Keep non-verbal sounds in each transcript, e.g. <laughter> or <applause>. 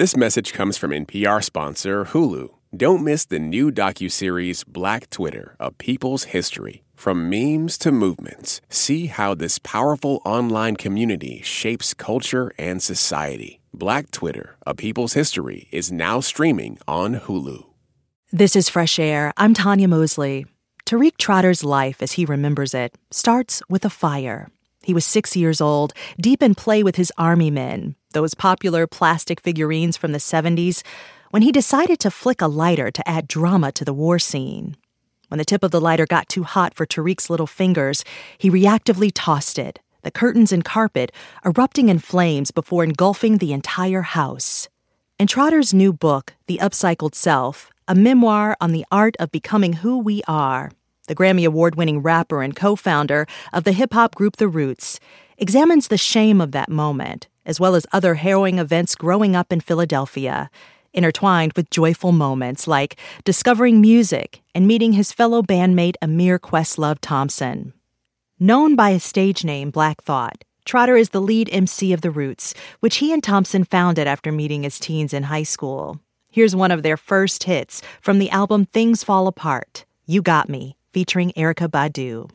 This message comes from NPR sponsor Hulu. Don't miss the new docuseries Black Twitter, A People's History. From memes to movements, see how this powerful online community shapes culture and society. Black Twitter, A People's History is now streaming on Hulu. This is Fresh Air. I'm Tanya Mosley. Tariq Trotter's life, as he remembers it, starts with a fire. He was six years old, deep in play with his army men, those popular plastic figurines from the 70s, when he decided to flick a lighter to add drama to the war scene. When the tip of the lighter got too hot for Tariq's little fingers, he reactively tossed it, the curtains and carpet erupting in flames before engulfing the entire house. In Trotter's new book, The Upcycled Self, a memoir on the art of becoming who we are, the Grammy Award winning rapper and co founder of the hip hop group The Roots, examines the shame of that moment, as well as other harrowing events growing up in Philadelphia intertwined with joyful moments like discovering music and meeting his fellow bandmate Ahmir Questlove Thompson. Known by his stage name Black Thought, Trotter is the lead MC of The Roots, which he and Thompson founded after meeting as teens in high school. Here's one of their first hits from the album Things Fall Apart You Got Me, featuring Erykah Badu.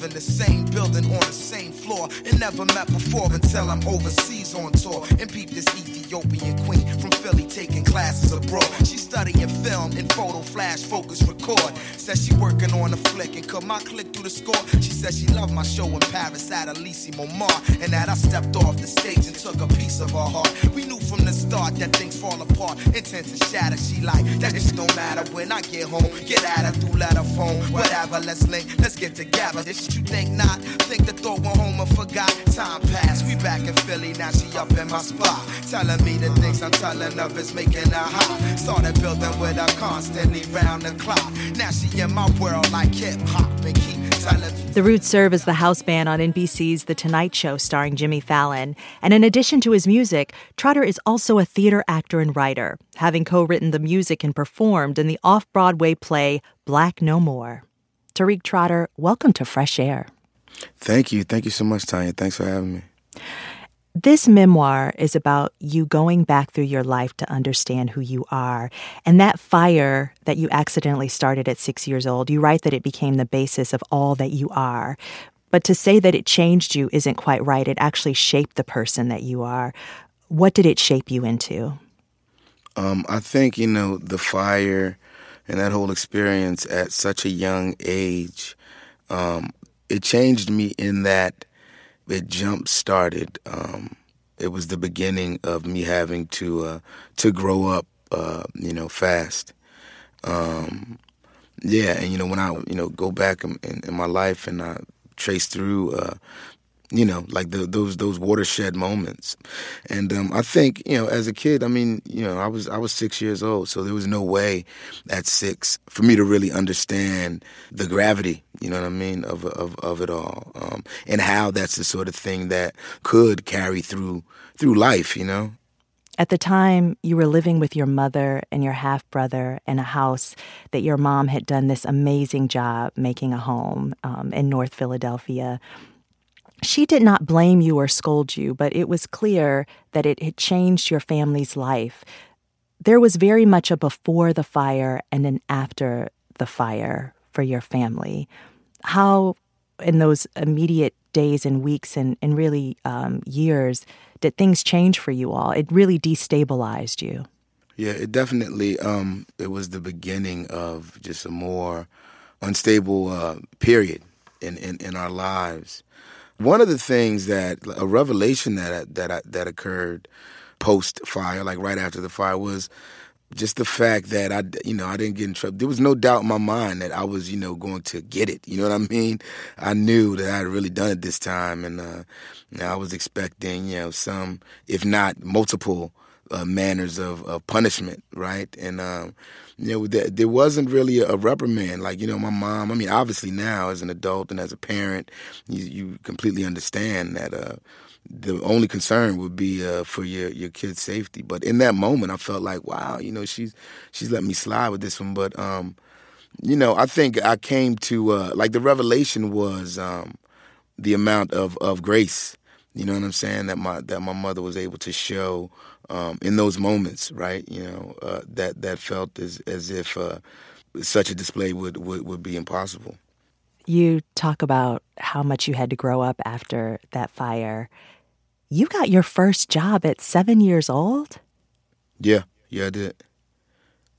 Live in the same building on the same floor. And never met before until I'm overseas on tour. And peep this Ethiopian queen from Philly taking classes abroad. She studying film and photo flash focus record. Says she working on a flick and cut my click through the score. She says she loved my show in Paris at Elysee Montmartre and that I stepped off the stage and took a piece of her heart. We knew from the start that things fall apart, intent to shatter. She like that shit don't matter when I get home. Get at her through letter phone, whatever. Let's link, let's get together. This you think not? Think the thought went home and forgot. Time passed, we back in Philly now. She up in my spot, telling me the things I'm telling her is making her hot. Started building with her constantly round the clock. Now she in my world like hip hop and keep the Roots serve as the house band on NBC's The Tonight Show starring Jimmy Fallon. And in addition to his music, Trotter is also a theater actor and writer, having co written the music and performed in the off Broadway play Black No More. Tariq Trotter, welcome to Fresh Air. Thank you. Thank you so much, Tanya. Thanks for having me. This memoir is about you going back through your life to understand who you are. And that fire that you accidentally started at six years old, you write that it became the basis of all that you are. But to say that it changed you isn't quite right. It actually shaped the person that you are. What did it shape you into? Um, I think, you know, the fire and that whole experience at such a young age, um, it changed me in that it jump started. Um, it was the beginning of me having to uh, to grow up, uh, you know, fast. Um, yeah, and you know when I you know go back in, in, in my life and I trace through uh, you know, like the, those those watershed moments. And um, I think, you know, as a kid, I mean, you know, I was I was six years old, so there was no way at six for me to really understand the gravity, you know what I mean, of of, of it all, um, and how that's the sort of thing that could carry through through life, you know. At the time, you were living with your mother and your half brother in a house that your mom had done this amazing job making a home um, in North Philadelphia. She did not blame you or scold you, but it was clear that it had changed your family's life. There was very much a before the fire and an after the fire for your family. How, in those immediate days and weeks and, and really um, years, did things change for you all? It really destabilized you. Yeah, it definitely. Um, it was the beginning of just a more unstable uh, period in, in, in our lives. One of the things that a revelation that that that occurred post fire, like right after the fire, was just the fact that I, you know, I didn't get in trouble. There was no doubt in my mind that I was, you know, going to get it. You know what I mean? I knew that I had really done it this time, and uh, I was expecting, you know, some, if not multiple uh, manners of, of punishment, right? And um, you know, there, there wasn't really a, reprimand. Like you know, my mom. I mean, obviously now as an adult and as a parent, you, you completely understand that. Uh, the only concern would be uh, for your your kid's safety. But in that moment, I felt like, wow, you know, she's she's let me slide with this one. But um, you know, I think I came to uh, like the revelation was um, the amount of of grace. You know what I'm saying? That my that my mother was able to show um, in those moments, right? You know, uh, that that felt as as if uh, such a display would, would would be impossible. You talk about how much you had to grow up after that fire. You got your first job at seven years old? Yeah, yeah, I did.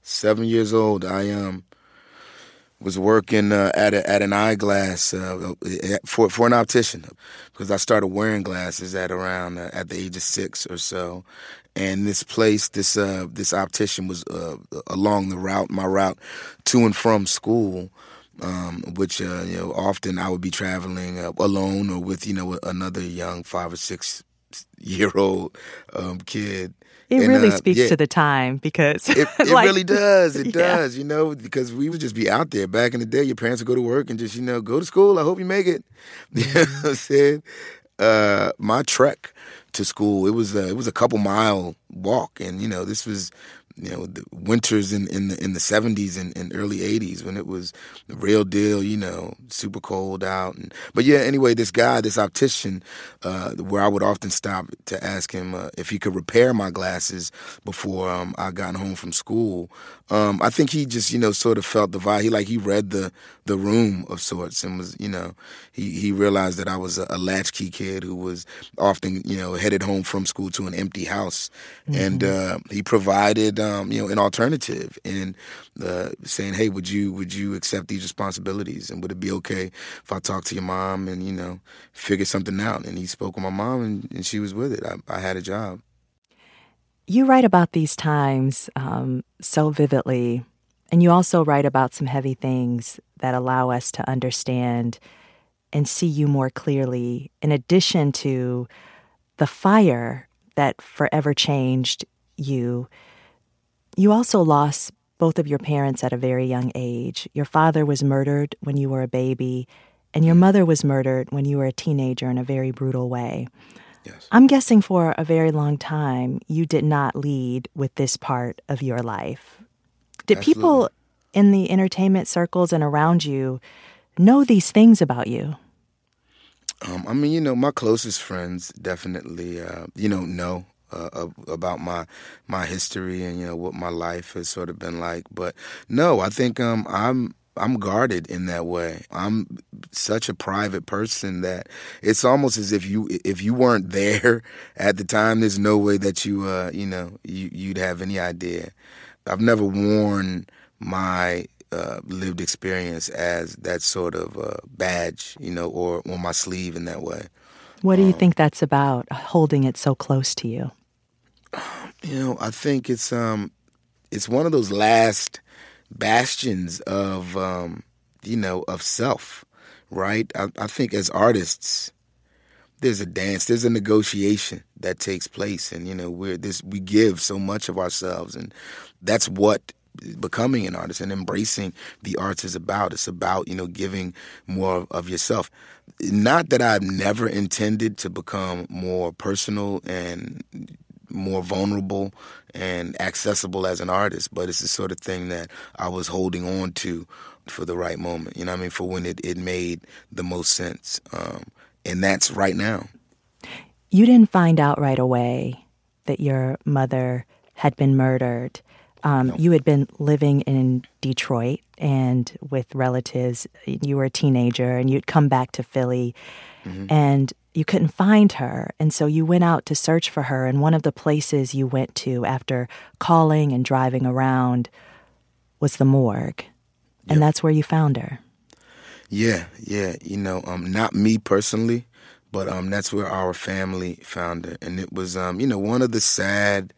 Seven years old. I um was working uh, at a, at an eyeglass uh, for for an optician because I started wearing glasses at around uh, at the age of six or so, and this place, this uh, this optician was uh, along the route, my route to and from school um, which uh, you know often I would be traveling uh, alone or with you know another young five or six year old um, kid. It and, really uh, speaks yeah, to the time because it, <laughs> it like, really does. It <laughs> yeah. does, you know, because we would just be out there back in the day. Your parents would go to work and just, you know, go to school. I hope you make it. <laughs> You know what I'm saying? Uh, my trek to school, it was a, it was a couple mile walk, and you know, this was you know the winters in in the in the 70s and, and early 80s when it was the real deal you know super cold out and but yeah anyway this guy this optician uh, where I would often stop to ask him uh, if he could repair my glasses before um, I got home from school um, I think he just you know sort of felt the vibe he like he read the the room of sorts and was you know he he realized that I was a, a latchkey kid who was often you know headed home from school to an empty house mm-hmm. and uh, he provided um, you know, an alternative and uh, saying, "Hey, would you would you accept these responsibilities? And would it be okay if I talk to your mom and you know figure something out?" And he spoke with my mom, and, and she was with it. I, I, had a job. You write about these times um, so vividly, and you also write about some heavy things that allow us to understand and see you more clearly. In addition to the fire that forever changed you you also lost both of your parents at a very young age. Your father was murdered when you were a baby, and your mother was murdered when you were a teenager in a very brutal way. Yes. I'm guessing for a very long time you did not lead with this part of your life. Did Absolutely. people in the entertainment circles and around you know these things about you? Um, I mean, you know, my closest friends definitely, uh, you know, know uh, about my my history and you know what my life has sort of been like. But no, I think um, I'm I'm guarded in that way. I'm such a private person that it's almost as if you if you weren't there <laughs> at the time, there's no way that you uh, you know you, you'd have any idea. I've never worn my uh, lived experience as that sort of uh, badge, you know, or on my sleeve in that way. What do you um, think that's about, holding it so close to you? <sighs> You know, I think it's um, it's one of those last bastions of um, you know, of self, right? I, I think as artists, there's a dance, there's a negotiation that takes place, and you know, we're this we give so much of ourselves, and that's what becoming an artist and embracing the arts is about. It's about you know giving more of yourself. Not that I've never intended to become more personal and more vulnerable and accessible as an artist, but it's the sort of thing that I was holding on to for the right moment. You know I mean? For when it, it made the most sense. Um, and that's right now. You didn't find out right away that your mother had been murdered. Um, no. You had been living in Detroit and with relatives. You were a teenager and you'd come back to Philly. Mm-hmm. And you couldn't find her. And so you went out to search for her. And one of the places you went to after calling and driving around was the morgue. And yep. that's where you found her. Yeah, yeah. You know, um, not me personally, but um, that's where our family found her. And it was, um, you know, one of the sad,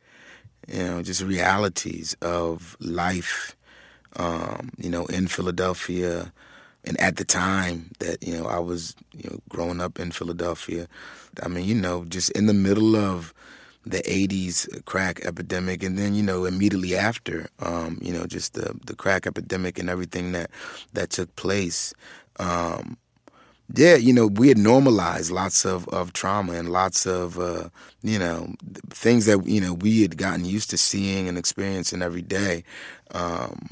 you know, just realities of life, um, you know, in Philadelphia and at the time that you know I was you know growing up in Philadelphia, I mean you know just in the middle of the 80s crack epidemic and then you know immediately after um, you know just the the crack epidemic and everything that that took place um, yeah you know we had normalized lots of, of trauma and lots of uh, you know things that you know we had gotten used to seeing and experiencing every day um,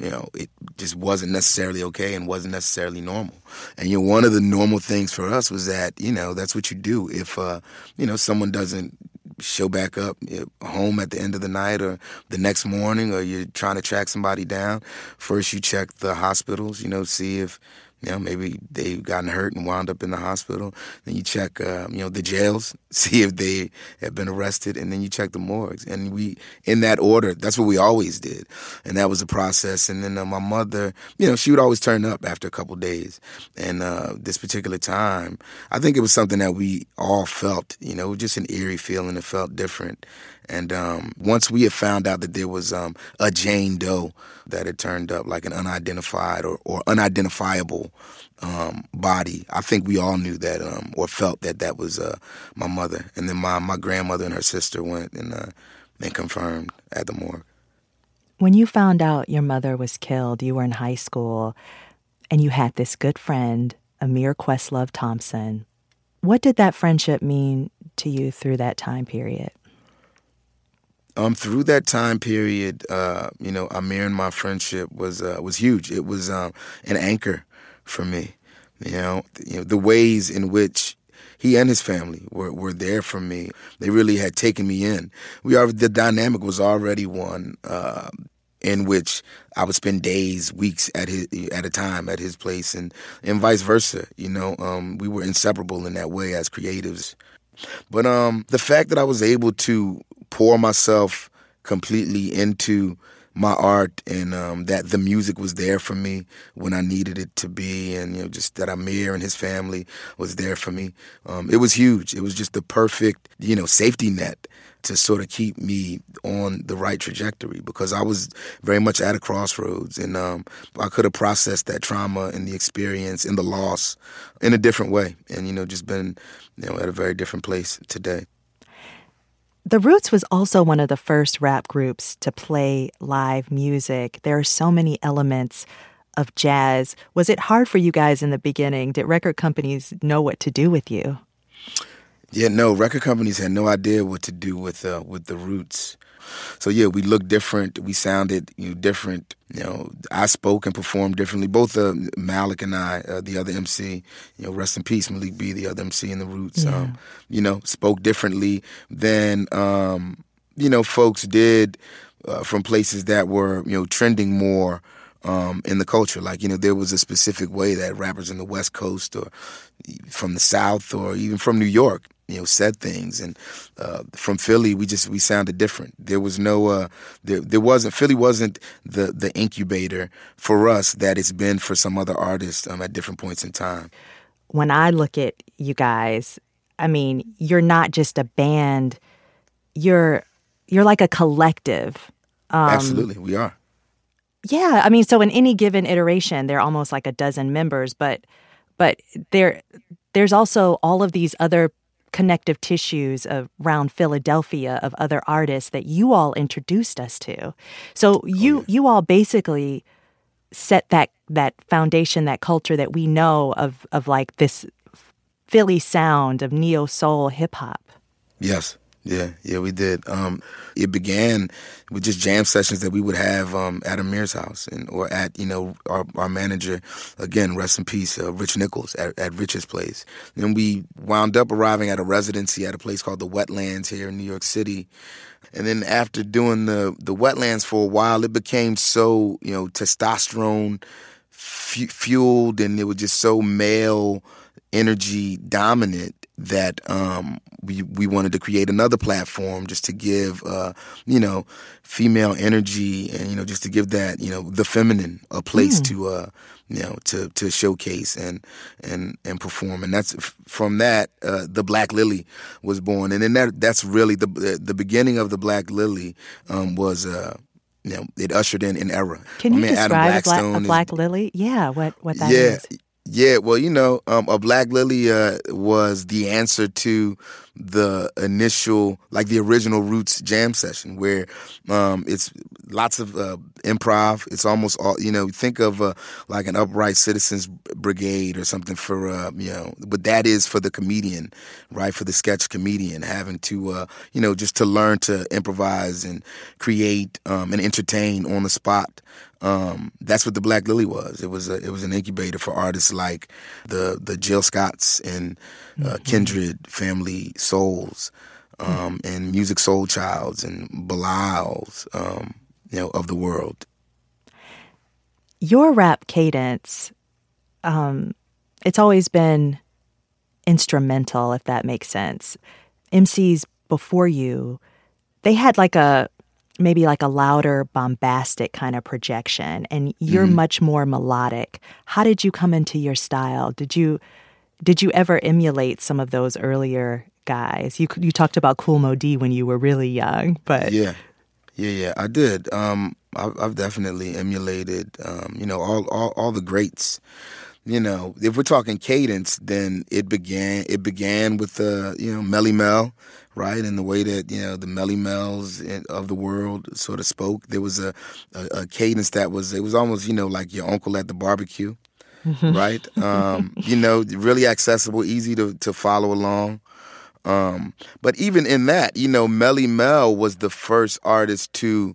you know, it just wasn't necessarily okay and wasn't necessarily normal. And you know, one of the normal things for us was that you know that's what you do if uh, you know someone doesn't show back up home at the end of the night or the next morning, or you're trying to track somebody down. First, you check the hospitals, you know, see if you know, maybe they've gotten hurt and wound up in the hospital. Then you check, uh, you know, the jails, <laughs> see if they have been arrested, and then you check the morgues. And we, in that order, that's what we always did, and that was the process. And then uh, my mother, you know, she would always turn up after a couple days. And uh, this particular time, I think it was something that we all felt, you know, just an eerie feeling. It felt different. And um, once we had found out that there was um, a Jane Doe that had turned up, like an unidentified or, or unidentifiable um, body, I think we all knew that um, or felt that that was uh, my mother. And then my, my grandmother and her sister went and, uh, and confirmed at the morgue. When you found out your mother was killed, you were in high school and you had this good friend, Ahmir Questlove Thompson. What did that friendship mean to you through that time period? Um, through that time period, uh, you know, Ahmir and my friendship was uh, was huge. It was um, an anchor for me. You know, you know the ways in which he and his family were, were there for me. They really had taken me in. We are the dynamic was already one uh, in which I would spend days, weeks at his at a time at his place, and and vice versa. You know, um, we were inseparable in that way as creatives. But um, the fact that I was able to pour myself completely into my art and um, that the music was there for me when I needed it to be, and you know, just that Ahmir and his family was there for me. Um, it was huge. It was just the perfect, you know, safety net to sort of keep me on the right trajectory because I was very much at a crossroads, and um, I could have processed that trauma and the experience and the loss in a different way, and you know, just been you know at a very different place today. The Roots was also one of the first rap groups to play live music. There are so many elements of jazz. Was it hard for you guys in the beginning? Did record companies know what to do with you? Yeah, no, record companies had no idea what to do with uh, with the Roots. So yeah, we looked different. We sounded you know different. You know, I spoke and performed differently. Both uh, Malik and I, uh, the other MC, you know, rest in peace, Malik B, the other MC in the Roots. Yeah. Um, you know, spoke differently than um, you know folks did uh, from places that were you know trending more. Um, in the culture. Like, you know, there was a specific way that rappers in the West Coast or from the South or even from New York, you know said things. And uh, from Philly we just we sounded different. There was no uh, there, there wasn't Philly wasn't the the incubator for us that it's been for some other artists um, at different points in time. When I look at you guys I mean you're not just a band. You're you're like a collective. Um, absolutely. We are. Yeah. I mean so in any given iteration there are almost like a dozen members but but there there's also all of these other connective tissues around Philadelphia of other artists that you all introduced us to. So oh, you oh, yeah. you all basically set that that foundation, that culture that we know of of like this Philly sound of neo soul hip hop. Yes. Yeah, yeah, we did. Um, it began with just jam sessions that we would have um, at Ahmir's house, and or at you know our, our manager, again, rest in peace, uh, Rich Nichols at, at Rich's place. Then we wound up arriving at a residency at a place called the Wetlands here in New York City, and then after doing the the Wetlands for a while, it became so you know testosterone f- fueled, and it was just so male energy dominant that um, we we wanted to create another platform just to give uh, you know female energy and you know just to give that you know the feminine a place mm. to uh, you know to to showcase and and and perform and that's from that uh, the Black Lily was born and then that that's really the the beginning of the Black Lily um, was uh, you know, it ushered in an era. Can you describe a black, a black, lily? Yeah, what what that yeah, is. Yeah, well, you know, um, a Black Lily uh, was the answer to the initial, like the original Roots jam session, where um, it's lots of uh, improv. It's almost all, you know, think of uh, like an Upright Citizens Brigade or something for, uh, you know, but that is for the comedian, right? For the sketch comedian, having to, uh, you know, just to learn to improvise and create um, and entertain on the spot um, that's what the Black Lily was. It was a, it was an incubator for artists like the the Jill Scotts and uh, mm-hmm. Kindred Family Souls, um, mm-hmm. and Musiq Soulchilds and Bilal's, um, you know, of the world. Your rap cadence, um, it's always been instrumental, if that makes sense. MCs before you, they had like a maybe like a louder, bombastic kind of projection, and you're mm-hmm. much more melodic. How did you come into your style? Did you did you ever emulate some of those earlier guys? You you talked about Kool Moe Dee when you were really young, but yeah, yeah, yeah, I did. Um, I've, I've definitely emulated, um, you know, all, all all the greats you know, if we're talking cadence, then it began it began with the uh, you know Melle Mel, right? And the way that you know the Melle Mels of the world sort of spoke. There was a, a, a cadence that was it was almost you know like your uncle at the barbecue, <laughs> right? Um, you know, really accessible, easy to to follow along. Um, but even in that, you know, Melly Mel was the first artist to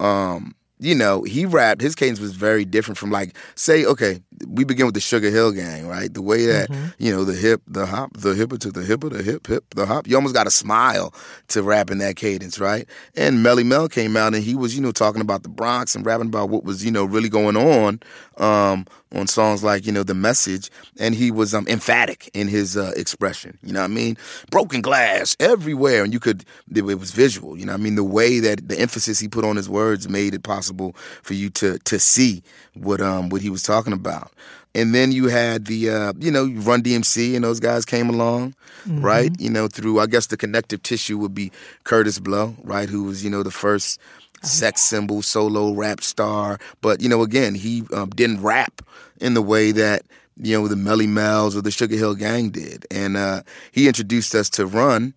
um, you know, he rapped, his cadence was very different from like, say, okay, we begin with the Sugar Hill Gang, right? The way that, mm-hmm. you know, the hip, the hop, the hipper to the hipper, the hip, hip, the hop. You almost got a smile to rap in that cadence, right? And Melle Mel came out and he was, you know, talking about the Bronx and rapping about what was, you know, really going on um, on songs like, you know, The Message. And he was um, emphatic in his uh, expression, you know what I mean? Broken glass everywhere. And you could, it was visual, you know I mean? The way that the emphasis he put on his words made it possible for you to to see what um what he was talking about. And then you had the, uh, you know, Run DMC and those guys came along, mm-hmm. right? You know, through, I guess the connective tissue would be Kurtis Blow, right? Who was, you know, the first sex symbol solo rap star. But, you know, again, he um, didn't rap in the way that, you know, the Melle Mels or the Sugar Hill Gang did. And uh, he introduced us to Run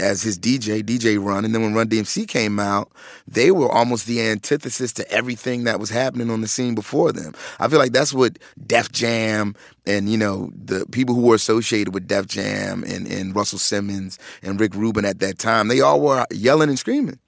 as his DJ, DJ Run. And then when Run DMC came out, they were almost the antithesis to everything that was happening on the scene before them. I feel like that's what Def Jam and, you know, the people who were associated with Def Jam and, and Russell Simmons and Rick Rubin at that time, they all were yelling and screaming.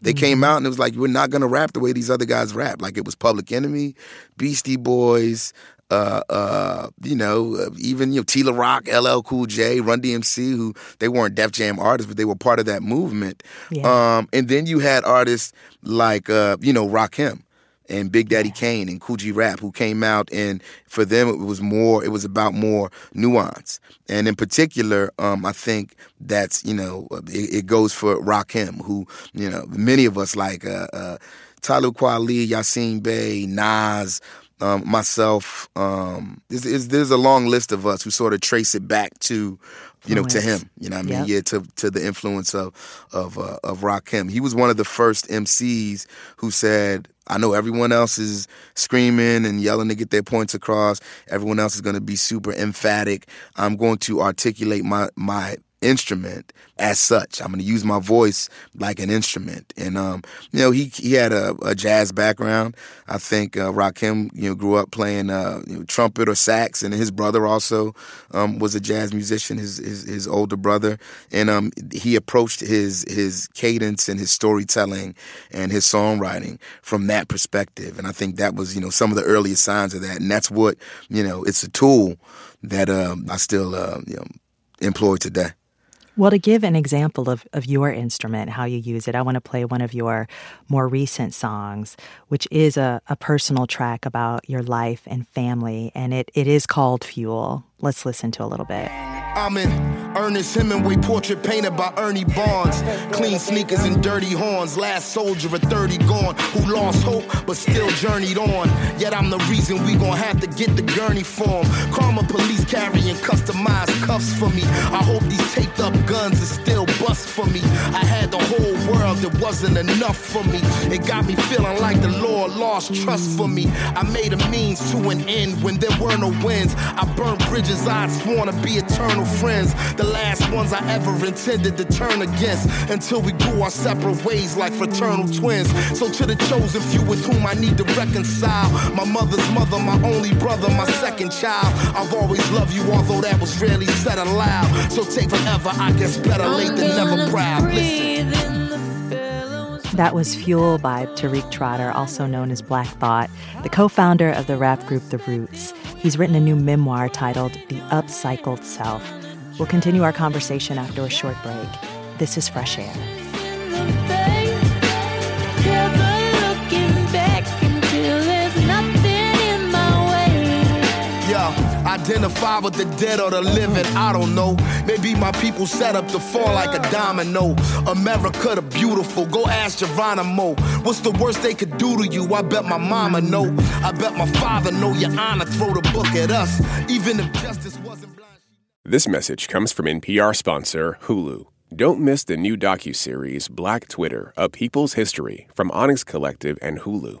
They mm-hmm. came out and it was like, we're not going to rap the way these other guys rap. Like it was Public Enemy, Beastie Boys, uh, uh, you know, uh, even you know, T La Rock, LL Cool J, Run DMC, who they weren't Def Jam artists, but they were part of that movement. Yeah. Um, and then you had artists like, uh, you know, Rakim and Big Daddy Kane and G Rap, who came out, and for them it was more, it was about more nuance. And in particular, um, I think that's you know, it, it, goes for Rakim, who you know, many of us like uh, uh, Talib Kweli, Yasin Bey, Nas um, myself. Um, there's, there's, a long list of us who sort of trace it back to, you know, to him. You know, I mean, yep. yeah, to to the influence of of uh, of Rakim. He was one of the first MCs who said, "I know everyone else is screaming and yelling to get their points across. Everyone else is going to be super emphatic. I'm going to articulate my my instrument as such. I'm going to use my voice like an instrument. And um, you know, he he had a, a jazz background. I think uh, Rakim, you know, grew up playing uh, you know, trumpet or sax, and his brother also um, was a jazz musician. His his, his older brother, and um, he approached his his cadence and his storytelling and his songwriting from that perspective. And I think that was you know some of the earliest signs of that. And that's what you know, it's a tool that um, I still uh, you know employ today. Well, to give an example of, of your instrument, how you use it, I want to play one of your more recent songs, which is a, a personal track about your life and family, and it, it is called Fuel. Let's listen to a little bit. I'm in Ernest Hemingway portrait painted by Ernie Barnes. Clean sneakers and dirty horns. Last soldier of 30 gone who lost hope but still journeyed on. Yet I'm the reason we gon' have to get the gurney form. Karma police carrying customized cuffs for me. I hope these taped up guns are still bust for me. I had the whole world, it wasn't enough for me. It got me feeling like the Lord lost trust for me. I made a means to an end when there were no wins. I burned bridges I'd sworn to be eternal friends. The last ones I ever intended to turn against until we grew our separate ways like fraternal twins. So to the chosen few with whom I need to reconcile, my mother's mother, my only brother, my second child. I've always loved you, although that was rarely said aloud. So take forever, I guess better late than never proud. That was Fuel by Tariq Trotter, also known as Black Thought, the co founder of the rap group The Roots. He's written a new memoir titled The Upcycled Self. We'll continue our conversation after a short break. This is Fresh Air. Identify with the dead or the living, I don't know. Maybe my people set up to fall like a domino. America the beautiful, go ask Geronimo. What's the worst they could do to you? I bet my mama know. I bet my father know your honor. Throw the book at us, even if justice wasn't blind. This message comes from NPR sponsor Hulu. Don't miss the new docu-series Black Twitter: A People's History from Onyx Collective and Hulu.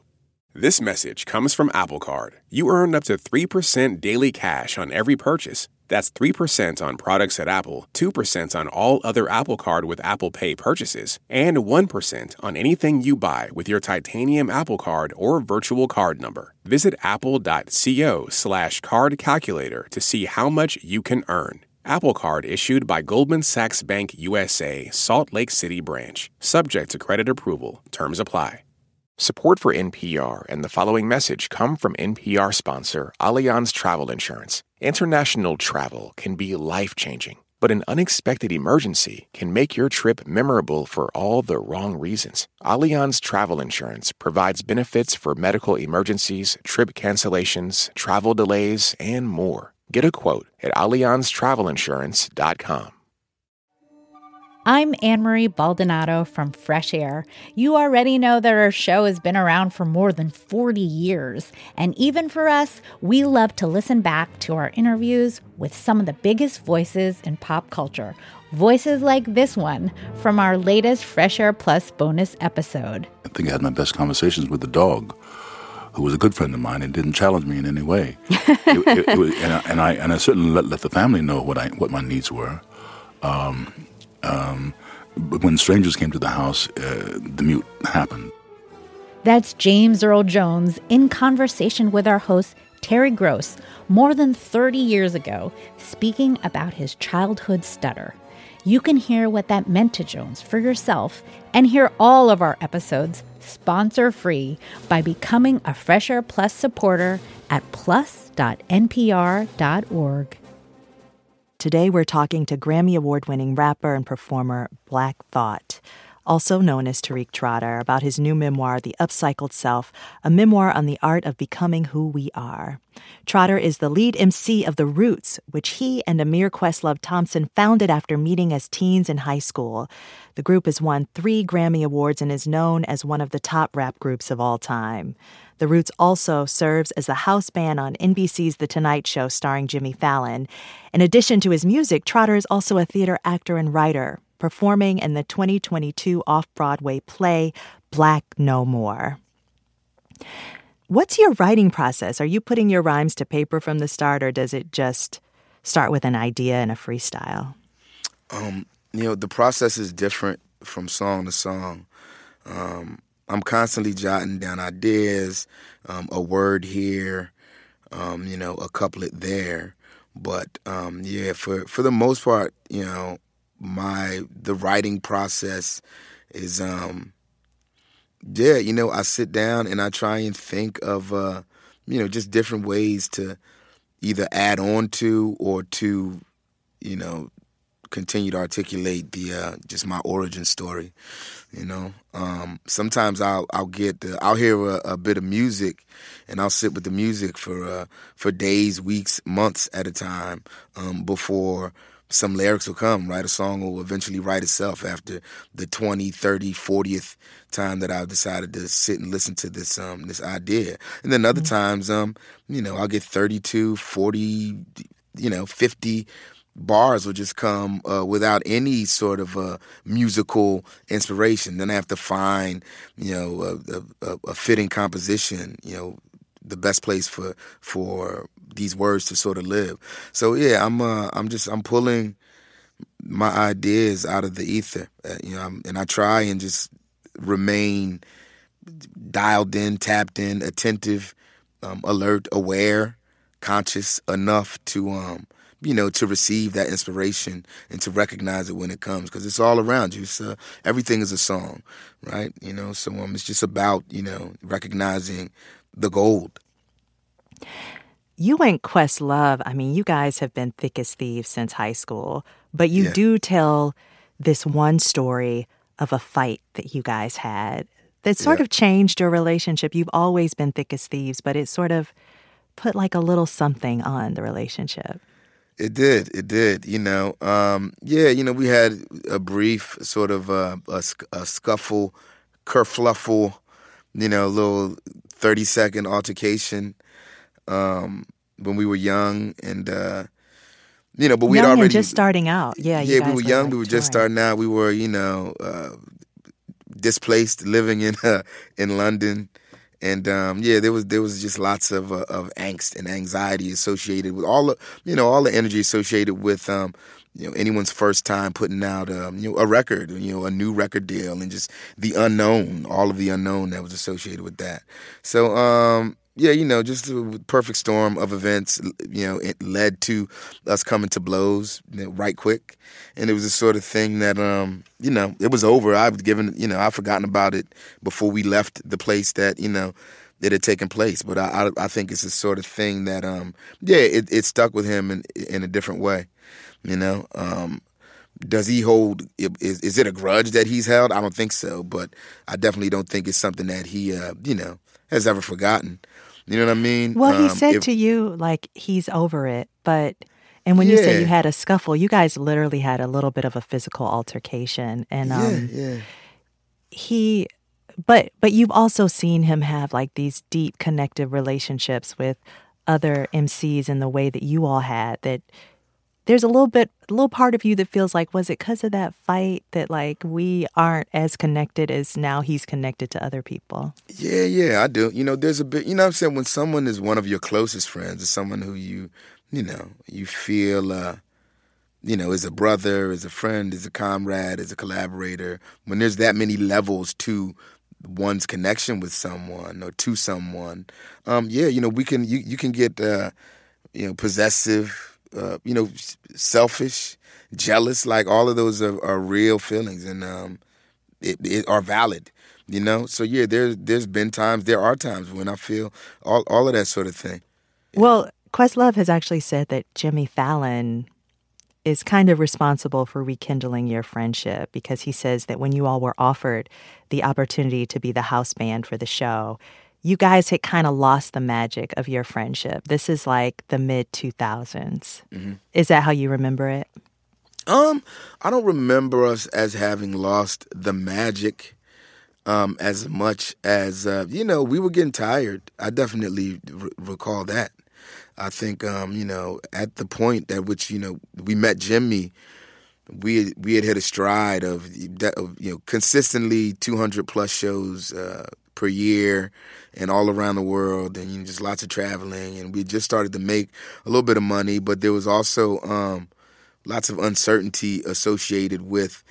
This message comes from Apple Card. You earn up to 3% daily cash on every purchase. That's 3% on products at Apple, 2% on all other Apple Card with Apple Pay purchases, and 1% on anything you buy with your titanium Apple Card or virtual card number. Visit apple.co slash card calculator to see how much you can earn. Apple Card issued by Goldman Sachs Bank USA, Salt Lake City branch. Subject to credit approval. Terms apply. Support for NPR and the following message come from NPR sponsor Allianz Travel Insurance. International travel can be life changing, but an unexpected emergency can make your trip memorable for all the wrong reasons. Allianz Travel Insurance provides benefits for medical emergencies, trip cancellations, travel delays, and more. Get a quote at AllianzTravelInsurance.com. I'm Ann Marie Baldonado from Fresh Air. You already know that our show has been around for more than 40 years. And even for us, we love to listen back to our interviews with some of the biggest voices in pop culture. Voices like this one from our latest Fresh Air Plus bonus episode. I think I had my best conversations with the dog who was a good friend of mine and didn't challenge me in any way. <laughs> it, it, it was, and, I, and, I, and I certainly let, let the family know what I what my needs were. Um, um, but when strangers came to the house, uh, the mute happened. That's James Earl Jones in conversation with our host, Terry Gross, more than 30 years ago, speaking about his childhood stutter. You can hear what that meant to Jones for yourself and hear all of our episodes sponsor free by becoming a Fresh Air Plus supporter at plus.npr.org. Today we're talking to Grammy Award winning rapper and performer Black Thought, also known as Tariq Trotter, about his new memoir, The Upcycled Self, a memoir on the art of becoming who we are. Trotter is the lead MC of The Roots, which he and Ahmir Questlove Thompson founded after meeting as teens in high school. The group has won three Grammy Awards and is known as one of the top rap groups of all time. The Roots also serves as the house band on NBC's The Tonight Show starring Jimmy Fallon. In addition to his music, Trotter is also a theater actor and writer, performing in the 2022 off Broadway play Black No More. What's your writing process? Are you putting your rhymes to paper from the start, or does it just start with an idea and a freestyle? Um, you know, the process is different from song to song. Um, I'm constantly jotting down ideas, um, a word here, um, you know, a couplet there. But um, yeah, for for the most part, you know, my the writing process is um yeah, you know, I sit down and I try and think of uh, you know, just different ways to either add on to or to, you know, continue to articulate the uh, just my origin story. You know, um, sometimes I'll I'll get uh, I'll hear a, a, bit of music, and I'll sit with the music for uh, for days, weeks, months at a time um, before some lyrics will come, right? A song will eventually write itself after the 20, 30, 40th time that I've decided to sit and listen to this um this idea. And then other mm-hmm. times um you know, I'll get 32, 40, you know, 50 bars will just come uh, without any sort of uh, musical inspiration. Then I have to find, you know, a, a, a fitting composition, you know, the best place for for these words to sort of live. So yeah, I'm uh, I'm just I'm pulling my ideas out of the ether, uh, you know, I'm, and I try and just remain dialed in, tapped in, attentive, um, alert, aware, conscious enough to um, you know to receive that inspiration and to recognize it when it comes because it's all around you. So everything is a song, right? You know, so um, it's just about you know recognizing the gold you and Questlove, I mean, you guys have been thick as thieves since high school, but you yeah. do tell this one story of a fight that you guys had that sort yeah. of changed your relationship. You've always been thick as thieves, but it sort of put like a little something on the relationship. It did. It did. You know, um, yeah. You know, we had a brief sort of uh, a, a scuffle, kerfluffle. You know, a little thirty second altercation um, when we were young, and uh, you know, but we'd young already just starting out. Yeah, yeah, we were young. Like we were just starting out. We were, you know, uh, displaced, living in uh, <laughs> in London, and um, yeah, there was there was just lots of uh, of angst and anxiety associated with all the you know all the energy associated with um, you know anyone's first time putting out um, you know a record, you know a new record deal, and just the unknown, all of the unknown that was associated with that. So um, yeah, you know, just a perfect storm of events, you know, it led to us coming to blows you know, right quick. And it was the sort of thing that, um, you know, it was over. I've given, you know, I'd forgotten about it before we left the place that, you know, it had taken place. But I, I, I think it's the sort of thing that, um, yeah, it, it stuck with him in, in a different way, you know. Um, does he hold is, is it a grudge that he's held i don't think so but i definitely don't think it's something that he uh, you know has ever forgotten you know what I mean? Well, he um, said if, to you like he's over it, but and when yeah. you say you had a scuffle, you guys literally had a little bit of a physical altercation, and um, yeah, yeah. he, but but you've also seen him have like these deep connective relationships with other MCs in the way that you all had that there's a little bit a little part of you that feels like was it because of that fight that like we aren't as connected as now he's connected to other people? Yeah yeah i do. You know there's a bit you know i'm saying? When someone is one of your closest friends or someone who you you know you feel uh you know is a brother is a friend is a comrade is a collaborator when there's that many levels to one's connection with someone or to someone um yeah you know we can you, you can get uh you know possessive uh, you know, selfish, jealous. Like all of those are, are real feelings and um, it, it, are valid. You know, so yeah, there's there's been times, there are times when I feel all all of that sort of thing. Well, Questlove has actually said that Jimmy Fallon is kind of responsible for rekindling your friendship because he says that when you all were offered the opportunity to be the house band for the show, you guys had kind of lost the magic of your friendship. This is like the mid 2000s. Mm-hmm. Is that how you remember it? Um, I don't remember us as having lost the magic um, as much as uh, you know we were getting tired. I definitely r- recall that. I think um, you know at the point at which you know we met Jimmy, we we had hit a stride of, of you know consistently 200 plus shows uh, per year and all around the world and you know, just lots of traveling. And we just started to make a little bit of money but there was also um, lots of uncertainty associated with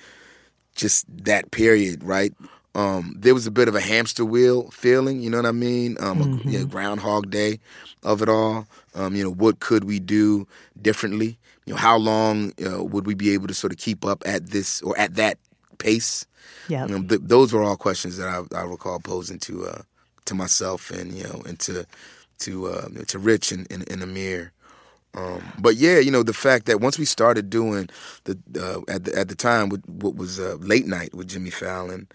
just that period right? Um, there was a bit of a hamster wheel feeling you know what i mean? Um, mm-hmm. a, you know, groundhog day of it all. Um, you know what could we do differently? You know how long uh, would we be able to sort of keep up at this or at that pace yeah you know, th- those were all questions that I, I recall posing to uh, to myself and you know and to to uh, to Rich and, Ahmir. Um, but yeah, you know the fact that once we started doing the uh, at the at the time with what was uh, late night with Jimmy Fallon,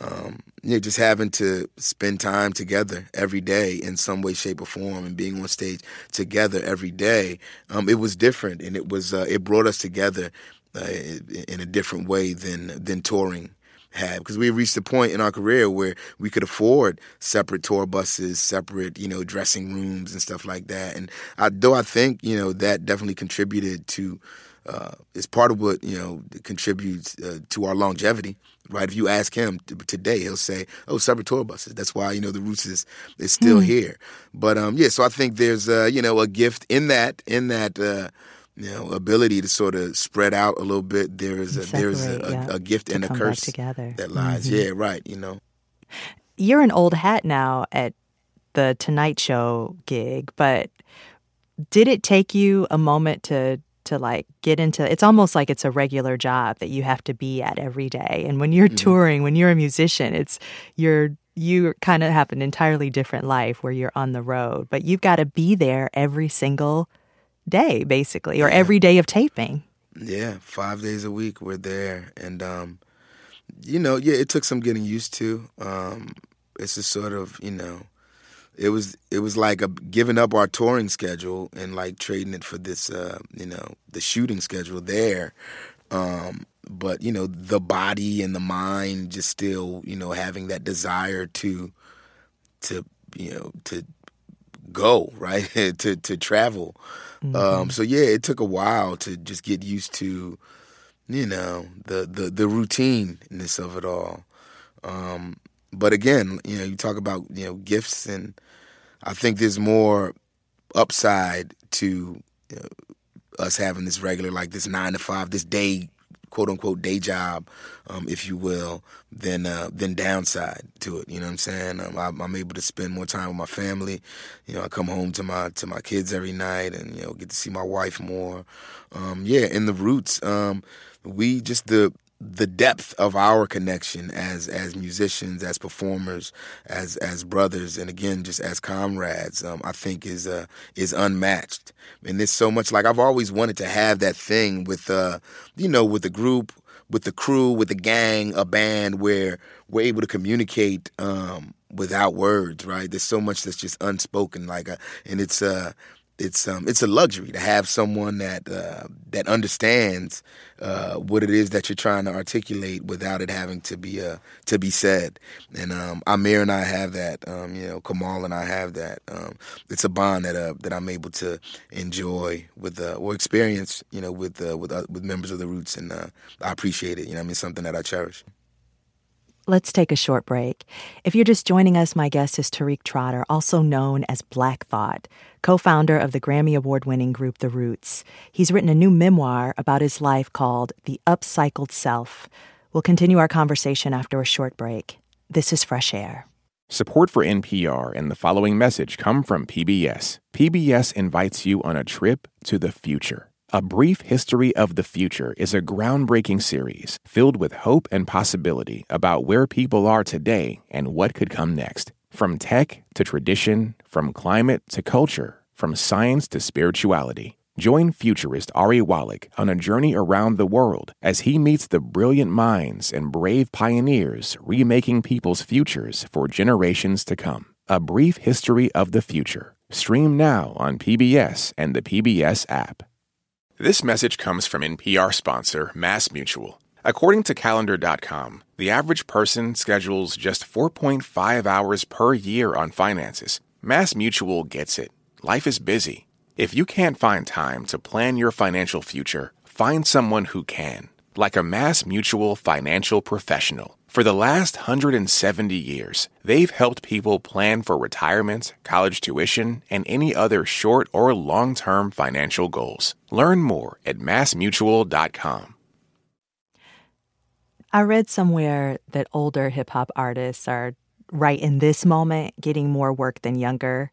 um, you know, just having to spend time together every day in some way, shape, or form, and being on stage together every day, um, it was different, and it was uh, it brought us together uh, in a different way than than touring had because we reached a point in our career where we could afford separate tour buses, separate you know dressing rooms and stuff like that. And I, though I think you know that definitely contributed to uh, is part of what you know contributes uh, to our longevity. Right? If you ask him t- today, he'll say, "Oh, separate tour buses." That's why you know the Roots is is still mm. here. But um, yeah, so I think there's uh, you know a gift in that in that uh, you know ability to sort of spread out a little bit. There is a there's a, yeah. a, a, gift and a curse together. that lies. Mm-hmm. Yeah, right. You know, you're an old hat now at the Tonight Show gig, but did it take you a moment to to like get into it's almost like it's a regular job that you have to be at every day and when you're mm-hmm. touring when you're a musician it's you're you kind of have an entirely different life where you're on the road but you've got to be there every single day, basically, or yeah. every day of taping. Yeah, five days a week we're there, and um, you know, yeah, it took some getting used to. Um, it's just sort of, you know, it was it was like a, giving up our touring schedule and like trading it for this, uh, you know, the shooting schedule there. Um, but you know, the body and the mind just still, you know, having that desire to, to you know, to go right <laughs> to to travel. Mm-hmm. Um, so yeah, it took a while to just get used to, you know, the the the routineness of it all. Um, but again, you know, you talk about you know gifts, and I think there's more upside to you know, us having this regular like this nine to five, this day quote unquote day job, um, if you will, than uh, than downside to it. You know what I'm saying? Um, I, am able to spend more time with my family. You know, I come home to my to my kids every night, and you know, get to see my wife more. Um, yeah, in the roots, um, we just the the depth of our connection as as musicians, as performers, as as brothers, and again just as comrades, um, I think is uh, is unmatched. And there's so much like I've always wanted to have that thing with uh, you know with the group, with the crew, with the gang, a band where we're able to communicate um, without words. Right? There's so much that's just unspoken, like, uh, and it's uh, it's um it's a luxury to have someone that uh, that understands uh, what it is that you're trying to articulate without it having to be uh, to be said. And um, Ahmir and I have that. Um, you know, Kamal and I have that. Um, it's a bond that uh, that I'm able to enjoy with uh, or experience. You know, with uh, with uh, with members of the Roots, and uh, I appreciate it. You know, I mean, something that I cherish. Let's take a short break. If you're just joining us, my guest is Tariq Trotter, also known as Black Thought, co founder of the Grammy Award winning group The Roots. He's written a new memoir about his life called The Upcycled Self. We'll continue our conversation after a short break. This is Fresh Air. Support for NPR and the following message come from PBS. PBS invites you on a trip to the future. A Brief History of the Future is a groundbreaking series filled with hope and possibility about where people are today and what could come next. From tech to tradition, from climate to culture, from science to spirituality. Join futurist Ari Wallach on a journey around the world as he meets the brilliant minds and brave pioneers remaking people's futures for generations to come. A Brief History of the Future. Stream now on PBS and the PBS app. This message comes from NPR sponsor Mass Mutual. According to Calendar.com, the average person schedules just 4.5 hours per year on finances. Mass Mutual gets it. Life is busy. If you can't find time to plan your financial future, find someone who can, like a Mass Mutual financial professional. For the last 170 years, they've helped people plan for retirement, college tuition, and any other short or long term financial goals. Learn more at massmutual.com. I read somewhere that older hip hop artists are right in this moment getting more work than younger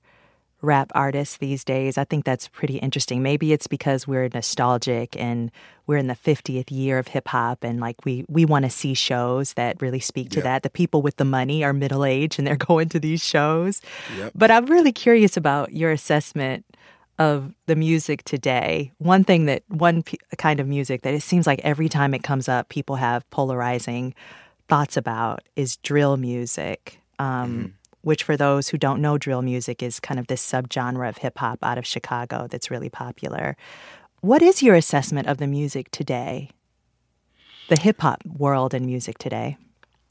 rap artists these days. I think that's pretty interesting. Maybe it's because we're nostalgic and we're in the 50th year of hip hop and like we we want to see shows that really speak to yep. that. The people with the money are middle aged and they're <laughs> going to these shows. Yep. But I'm really curious about your assessment of the music today, one thing that one p- kind of music that it seems like every time it comes up, people have polarizing thoughts about is drill music. Um, mm-hmm. Which, for those who don't know drill music, is kind of this subgenre of hip hop out of Chicago that's really popular. What is your assessment of the music today? The hip hop world and music today?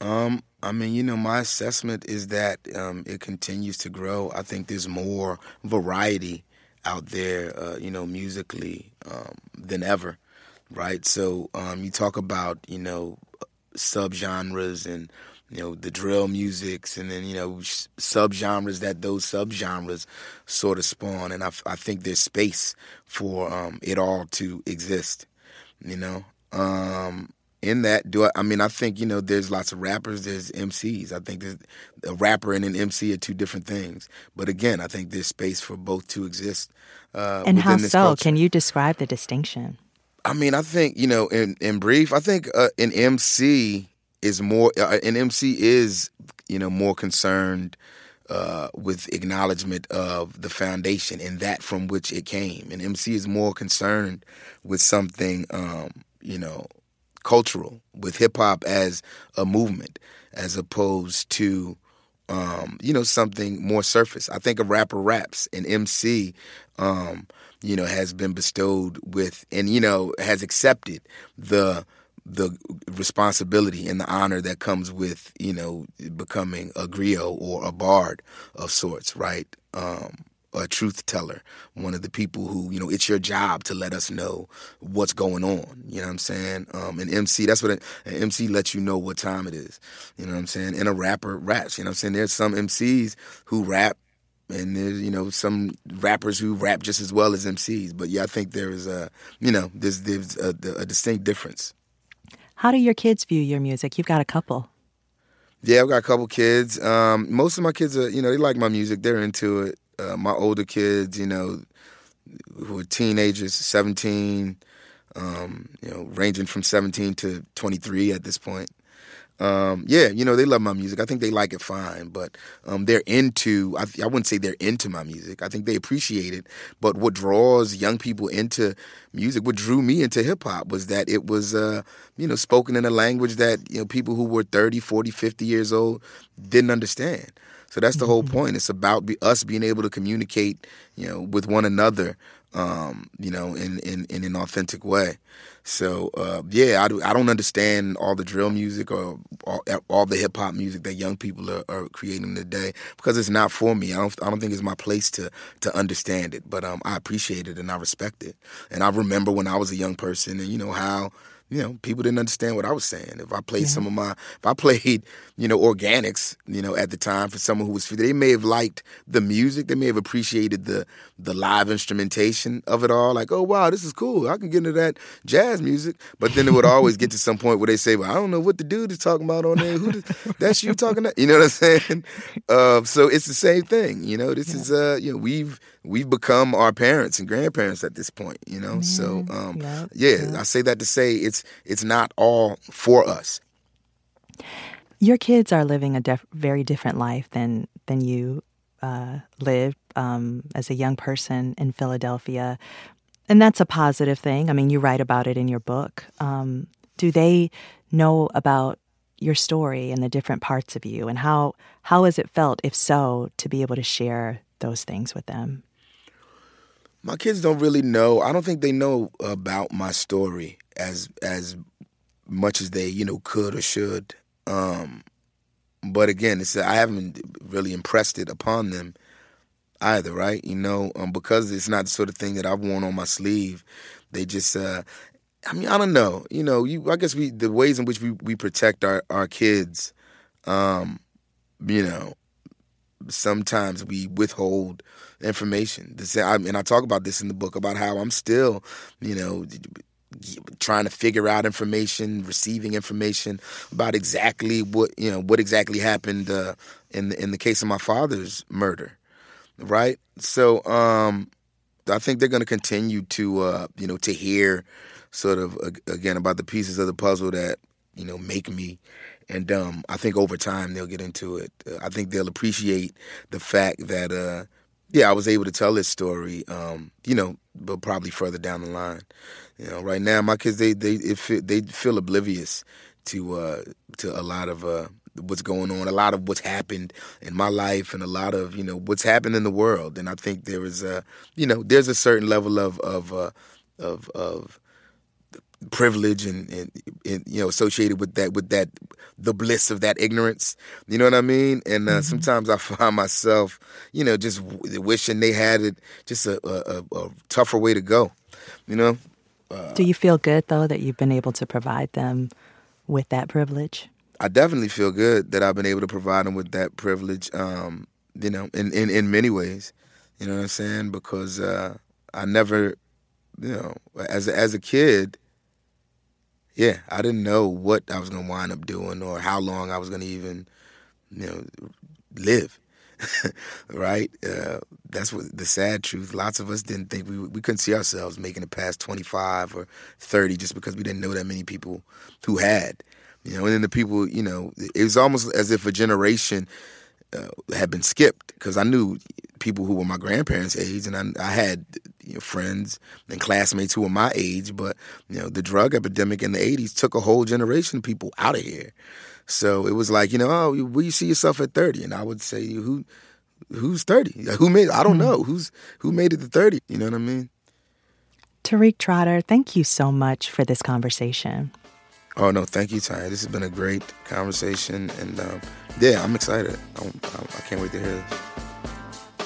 Um, I mean, you know, my assessment is that um, it continues to grow. I think there's more variety out there, uh, you know, musically um, than ever, right? So um, you talk about, you know, subgenres and you know the drill musics and then you know subgenres that those subgenres sort of spawn. And I, I think there's space for um, it all to exist you know? Um, in that do I, I mean I think you know there's lots of rappers there's MCs I think a rapper and an MC are two different things. But again I think there's space for both to exist uh, and how so? culture. can you describe the distinction? I mean I think you know in in brief I think uh, an MC is more uh, an MC is you know more concerned uh, with acknowledgement of the foundation and that from which it came. An MC is more concerned with something um, you know cultural, with hip hop as a movement, as opposed to um, you know something more surface. I think a rapper raps, an MC. Um, you know, has been bestowed with, and you know, has accepted the the responsibility and the honor that comes with you know becoming a griot or a bard of sorts, right? Um, a truth teller, one of the people who, you know, it's your job to let us know what's going on. You know what I'm saying? Um, an MC, that's what an MC lets you know what time it is. You know what I'm saying? And a rapper raps. You know what I'm saying? There's some MCs who rap and there's you know some rappers who rap just as well as MCs. But yeah, I think there is a you know there's there's a, a distinct difference. How do your kids view your music? You've got a couple. Yeah, I've got a couple kids. Um, most of my kids are, you know, they like my music. They're into it. Uh, my older kids, you know, who are teenagers, 17, um, you know, ranging from 17 to 23 at this point um, yeah, you know, they love my music. I think they like it fine, but um, they're into, I, I, wouldn't say they're into my music. I think they appreciate it. But what draws young people into music, what drew me into hip hop was that it was, uh, you know, spoken in a language that, you know, people who were 30, 40, 50 years old didn't understand. So that's the whole <laughs> point. It's about be, us being able to communicate, you know, with one another, um, you know, in, in, in an authentic way. So uh, yeah, I, do, I don't understand all the drill music or all, all the hip hop music that young people are, are, creating today because it's not for me. I don't I don't think it's my place to to understand it. But um, I appreciate it and I respect it. And I remember when I was a young person and you know how you know, people didn't understand what I was saying. If I played yeah. some of my, if I <laughs> played, you know, Organix, you know, at the time for someone who was, they may have liked the music, they may have appreciated the the live instrumentation of it all. Like, oh wow, this is cool. I can get into that jazz music. But then it would always get to some point where they say, well, I don't know what the dude is talking about on there. Who does, <laughs> that's you talking? About? You know what I'm saying? <laughs> Uh, so it's the same thing. You know, this yeah. is uh, you know, we've we've become our parents and grandparents at this point, you know. so um, yep, yeah, yep. I say that to say it's it's not all for us. Your kids are living a def- very different life than than you uh, lived um, as a young person in Philadelphia, and that's a positive thing. I mean, you write about it in your book. Um, do they know about your story and the different parts of you, and how how has it felt, if so, to be able to share those things with them? My kids don't really know. I don't think they know about my story as as much as they you know could or should. Um, but again, it's I haven't really impressed it upon them either, right? You know, um, because it's not the sort of thing that I've worn on my sleeve. They just, uh, I mean, I don't know. You know, you I guess we the ways in which we we protect our our kids. Um, you know, sometimes we withhold information. And I talk about this in the book about how I'm still, you know, trying to figure out information, receiving information about exactly what you know what exactly happened uh, in the in the case of my father's murder, right? So um, I think they're going to continue to uh, you know to hear sort of again about the pieces of the puzzle that you know make me and um, I think over time they'll get into it. Uh, I think they'll appreciate the fact that uh, yeah, I was able to tell this story, um, you know, but probably further down the line. You know, right now my kids they they they feel oblivious to uh, to a lot of uh, what's going on, a lot of what's happened in my life, and a lot of you know what's happened in the world. And I think there is a you know there's a certain level of of uh, of of privilege and, and, and, you know associated with that with that the bliss of that ignorance you know what i mean and uh, mm-hmm. sometimes i <laughs> find myself you know just wishing they had it just a, a, a tougher way to go you know uh, do you feel good though that you've been able to provide them with that privilege I definitely feel good that I've been able to provide them with that privilege. Um, you know, in, in in many ways, you know what I'm saying? Because uh, I never, you know, as a, as a kid, yeah, I didn't know what I was gonna wind up doing or how long I was gonna even, you know, live. <laughs> right? Uh, that's what the sad truth. Lots of us didn't think we we couldn't see ourselves making it past 25 or 30 just because we didn't know that many people who had. You know, and then the people, you know, it was almost as if a generation uh, had been skipped because I knew people who were my grandparents' age, and I, I had you know, friends and classmates who were my age. But you know, the drug epidemic in the '80s took a whole generation of people out of here. So it was like, you know, oh, where you see yourself at 30? And I would say, who, who's 30? <laughs> Who made? I don't mm-hmm. know who's who made it to 30. You know what I mean? Tariq Trotter, thank you so much for this conversation. Oh no, thank you, Ty. This has been a great conversation, and um, yeah, I'm excited. I, I can't wait to hear this.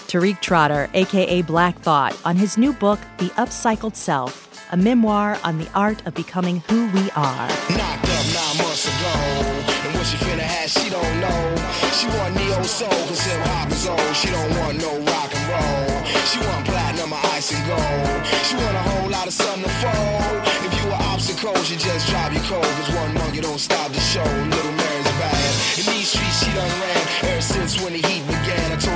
Tariq Trotter, aka Black Thought, on his new book, The Upcycled Self, a memoir on the art of becoming who we are. Knocked up nine months ago, and what she finna have, she don't know. She want neo soul, cause hip hop is old. She don't want no rock and roll. She want platinum or ice and gold. She want a whole lot of sun to fold obstacles, you just drive your cold. Cause one monkey don't stop the show. Little Mary's bad. In these streets, she done ran ever since when the heat began.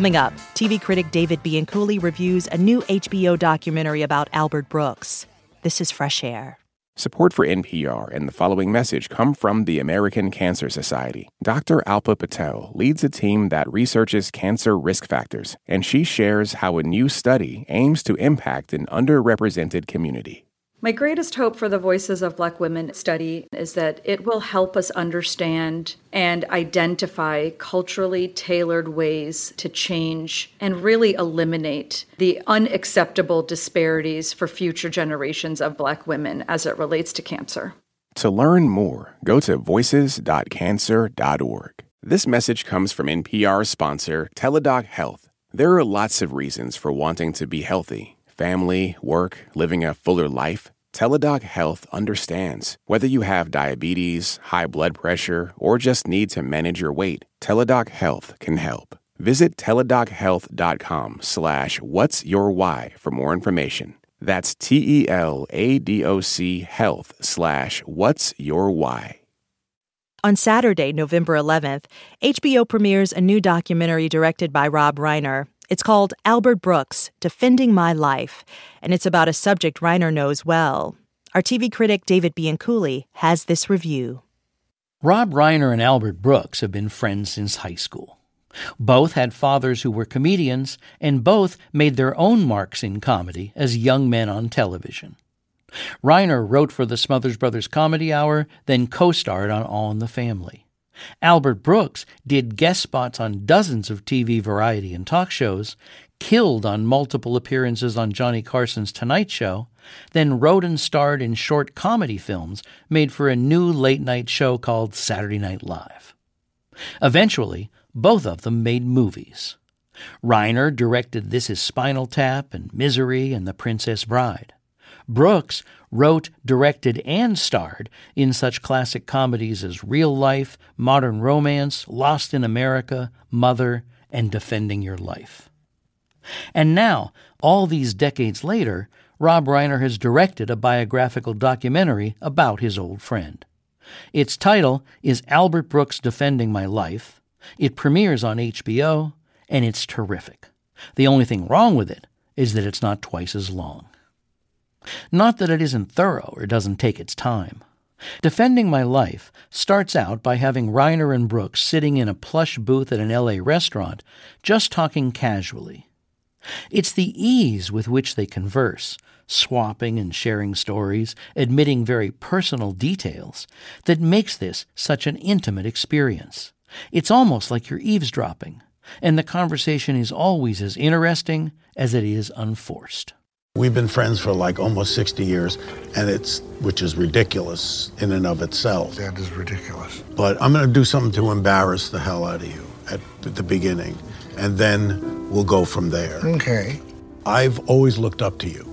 Coming up, TV critic David Bianculli reviews a new HBO documentary about Albert Brooks. This is Fresh Air. Support for NPR and the following message come from the American Cancer Society. Dr. Alpa Patel leads a team that researches cancer risk factors, and she shares how a new study aims to impact an underrepresented community. My greatest hope for the Voices of Black Women study is that it will help us understand and identify culturally tailored ways to change and really eliminate the unacceptable disparities for future generations of Black women as it relates to cancer. To learn more, go to voices.cancer.org. This message comes from NPR sponsor Teladoc Health. There are lots of reasons for wanting to be healthy family, work, living a fuller life, Teladoc Health understands. Whether you have diabetes, high blood pressure, or just need to manage your weight, Teladoc Health can help. Visit teladochealth.com slash what's your why for more information. That's T-E-L-A-D-O-C health slash what's your why. On Saturday, November 11th, HBO premieres a new documentary directed by Rob Reiner it's called Albert Brooks Defending My Life, and it's about a subject Reiner knows well. Our TV critic David Bianculli has this review. Rob Reiner and Albert Brooks have been friends since high school. Both had fathers who were comedians, and both made their own marks in comedy as young men on television. Reiner wrote for the Smothers Brothers Comedy Hour, then co starred on All in the Family. Albert Brooks did guest spots on dozens of TV variety and talk shows, killed on multiple appearances on Johnny Carson's Tonight Show, then wrote and starred in short comedy films made for a new late night show called Saturday Night Live. Eventually, both of them made movies. Reiner directed This Is Spinal Tap and Misery and The Princess Bride. Brooks wrote, directed, and starred in such classic comedies as Real Life, Modern Romance, Lost in America, Mother, and Defending Your Life. And now, all these decades later, Rob Reiner has directed a biographical documentary about his old friend. Its title is Albert Brooks Defending My Life. It premieres on HBO, and it's terrific. The only thing wrong with it is that it's not twice as long. Not that it isn't thorough or doesn't take its time. Defending My Life starts out by having Reiner and Brooks sitting in a plush booth at an LA restaurant, just talking casually. It's the ease with which they converse, swapping and sharing stories, admitting very personal details, that makes this such an intimate experience. It's almost like you're eavesdropping, and the conversation is always as interesting as it is unforced. We've been friends for like almost 60 years, and it's which is ridiculous in and of itself. That is ridiculous. But I'm going to do something to embarrass the hell out of you at the beginning, and then we'll go from there. Okay. I've always looked up to you.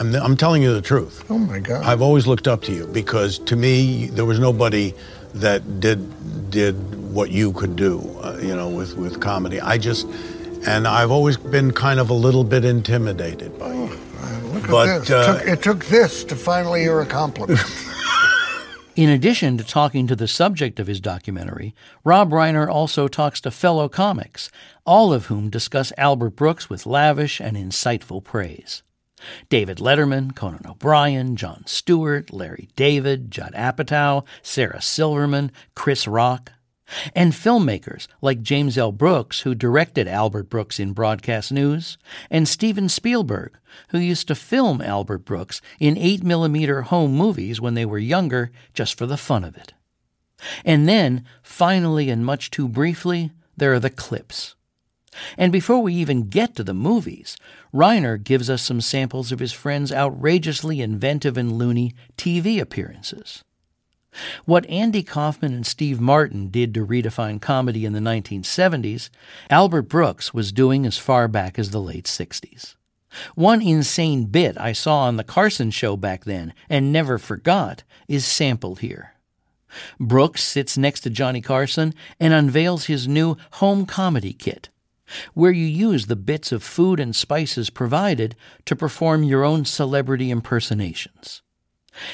I'm, I'm telling you the truth. Oh my God. I've always looked up to you because to me there was nobody that did did what you could do, uh, you know, with with comedy. I just and I've always been kind of a little bit intimidated by you. Look But, at this. uh, it, took, it took this to finally hear a compliment. <laughs> In addition to talking to the subject of his documentary, Rob Reiner also talks to fellow comics, all of whom discuss Albert Brooks with lavish and insightful praise. David Letterman, Conan O'Brien, Jon Stewart, Larry David, Judd Apatow, Sarah Silverman, Chris Rock, and filmmakers like James L. Brooks, who directed Albert Brooks in broadcast news, and Steven Spielberg, who used to film Albert Brooks in 8mm home movies when they were younger just for the fun of it. And then, finally and much too briefly, there are the clips. And before we even get to the movies, Reiner gives us some samples of his friend's outrageously inventive and loony TV appearances. What Andy Kaufman and Steve Martin did to redefine comedy in the 1970s, Albert Brooks was doing as far back as the late 60s. One insane bit I saw on The Carson Show back then and never forgot is sampled here. Brooks sits next to Johnny Carson and unveils his new home comedy kit, where you use the bits of food and spices provided to perform your own celebrity impersonations.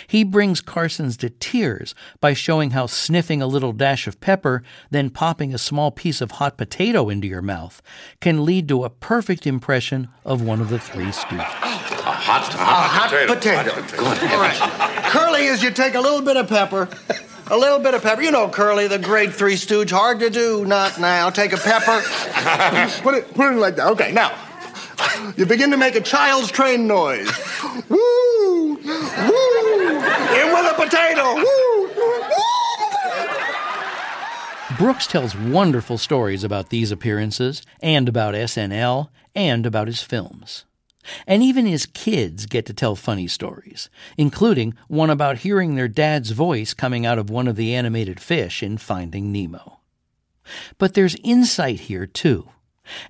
He brings Carson's to tears by showing how sniffing a little dash of pepper, then popping a small piece of hot potato into your mouth, can lead to a perfect impression of one of the Three Stooges. Hot, a hot potato. All right. Curly is you take a little bit of pepper. A little bit of pepper. You know Curly, the great three stooge. Hard to do. Not now. Take a pepper. <laughs> put it put it like that. Okay, now. You begin to make a child's train noise. Woo! Woo! In with a potato. Woo! Brooks tells wonderful stories about these appearances, and about SNL, and about his films. And even his kids get to tell funny stories, including one about hearing their dad's voice coming out of one of the animated fish in Finding Nemo. But there's insight here, too,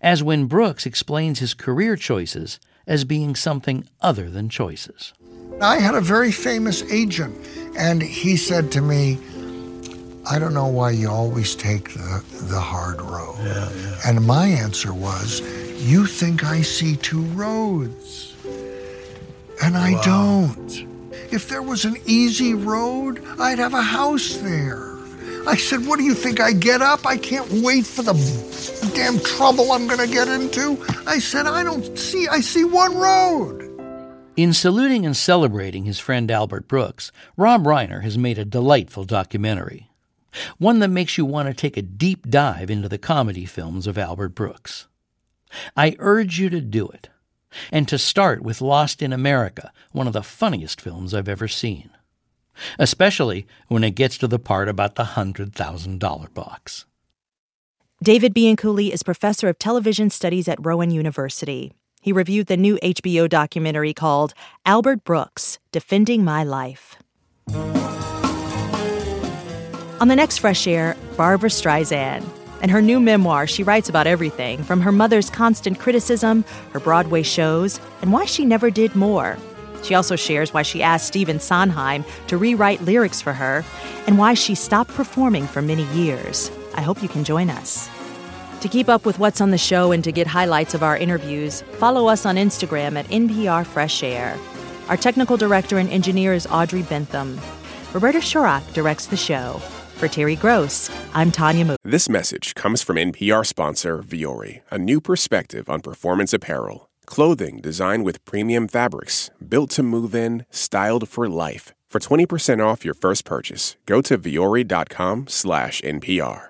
as when Brooks explains his career choices as being something other than choices. I had a very famous agent, and he said to me, I don't know why you always take the, the hard road. Yeah, yeah. And my answer was, You think I see two roads. And I don't. If there was an easy road, I'd have a house there. I said, What do you think? I get up? I can't wait for the damn trouble I'm going to get into. I said, I don't see, I see one road. In saluting and celebrating his friend Albert Brooks, Rob Reiner has made a delightful documentary. One that makes you want to take a deep dive into the comedy films of Albert Brooks. I urge you to do it, and to start with Lost in America, one of the funniest films I've ever seen. Especially when it gets to the part about the $100,000 box. David Bianculli is professor of television studies at Rowan University. He reviewed the new HBO documentary called Albert Brooks Defending My Life. On the next Fresh Air, Barbra Streisand. In her new memoir, she writes about everything from her mother's constant criticism, her Broadway shows, and why she never did more. She also shares why she asked Stephen Sondheim to rewrite lyrics for her and why she stopped performing for many years. I hope you can join us. To keep up with what's on the show and to get highlights of our interviews, follow us on Instagram at NPR Fresh Air. Our technical director and engineer is Audrey Bentham. Roberta Shorrock directs the show. For Terry Gross, I'm Tonya Mosley. This message comes from NPR sponsor Vuori, a new perspective on performance apparel. Clothing designed with premium fabrics, built to move in, styled for life. For 20% off your first purchase, go to vuori.com slash NPR.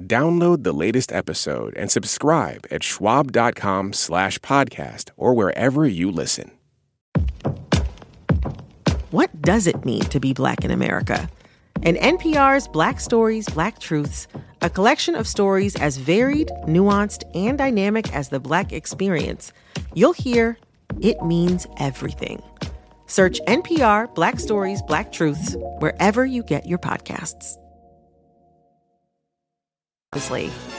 Download the latest episode and subscribe at schwab.com slash podcast or wherever you listen. What does it mean to be black in America? In NPR's Black Stories, Black Truths, a collection of stories as varied, nuanced, and dynamic as the black experience, you'll hear it means everything. Search NPR Black Stories, Black Truths wherever you get your podcasts. Obviously.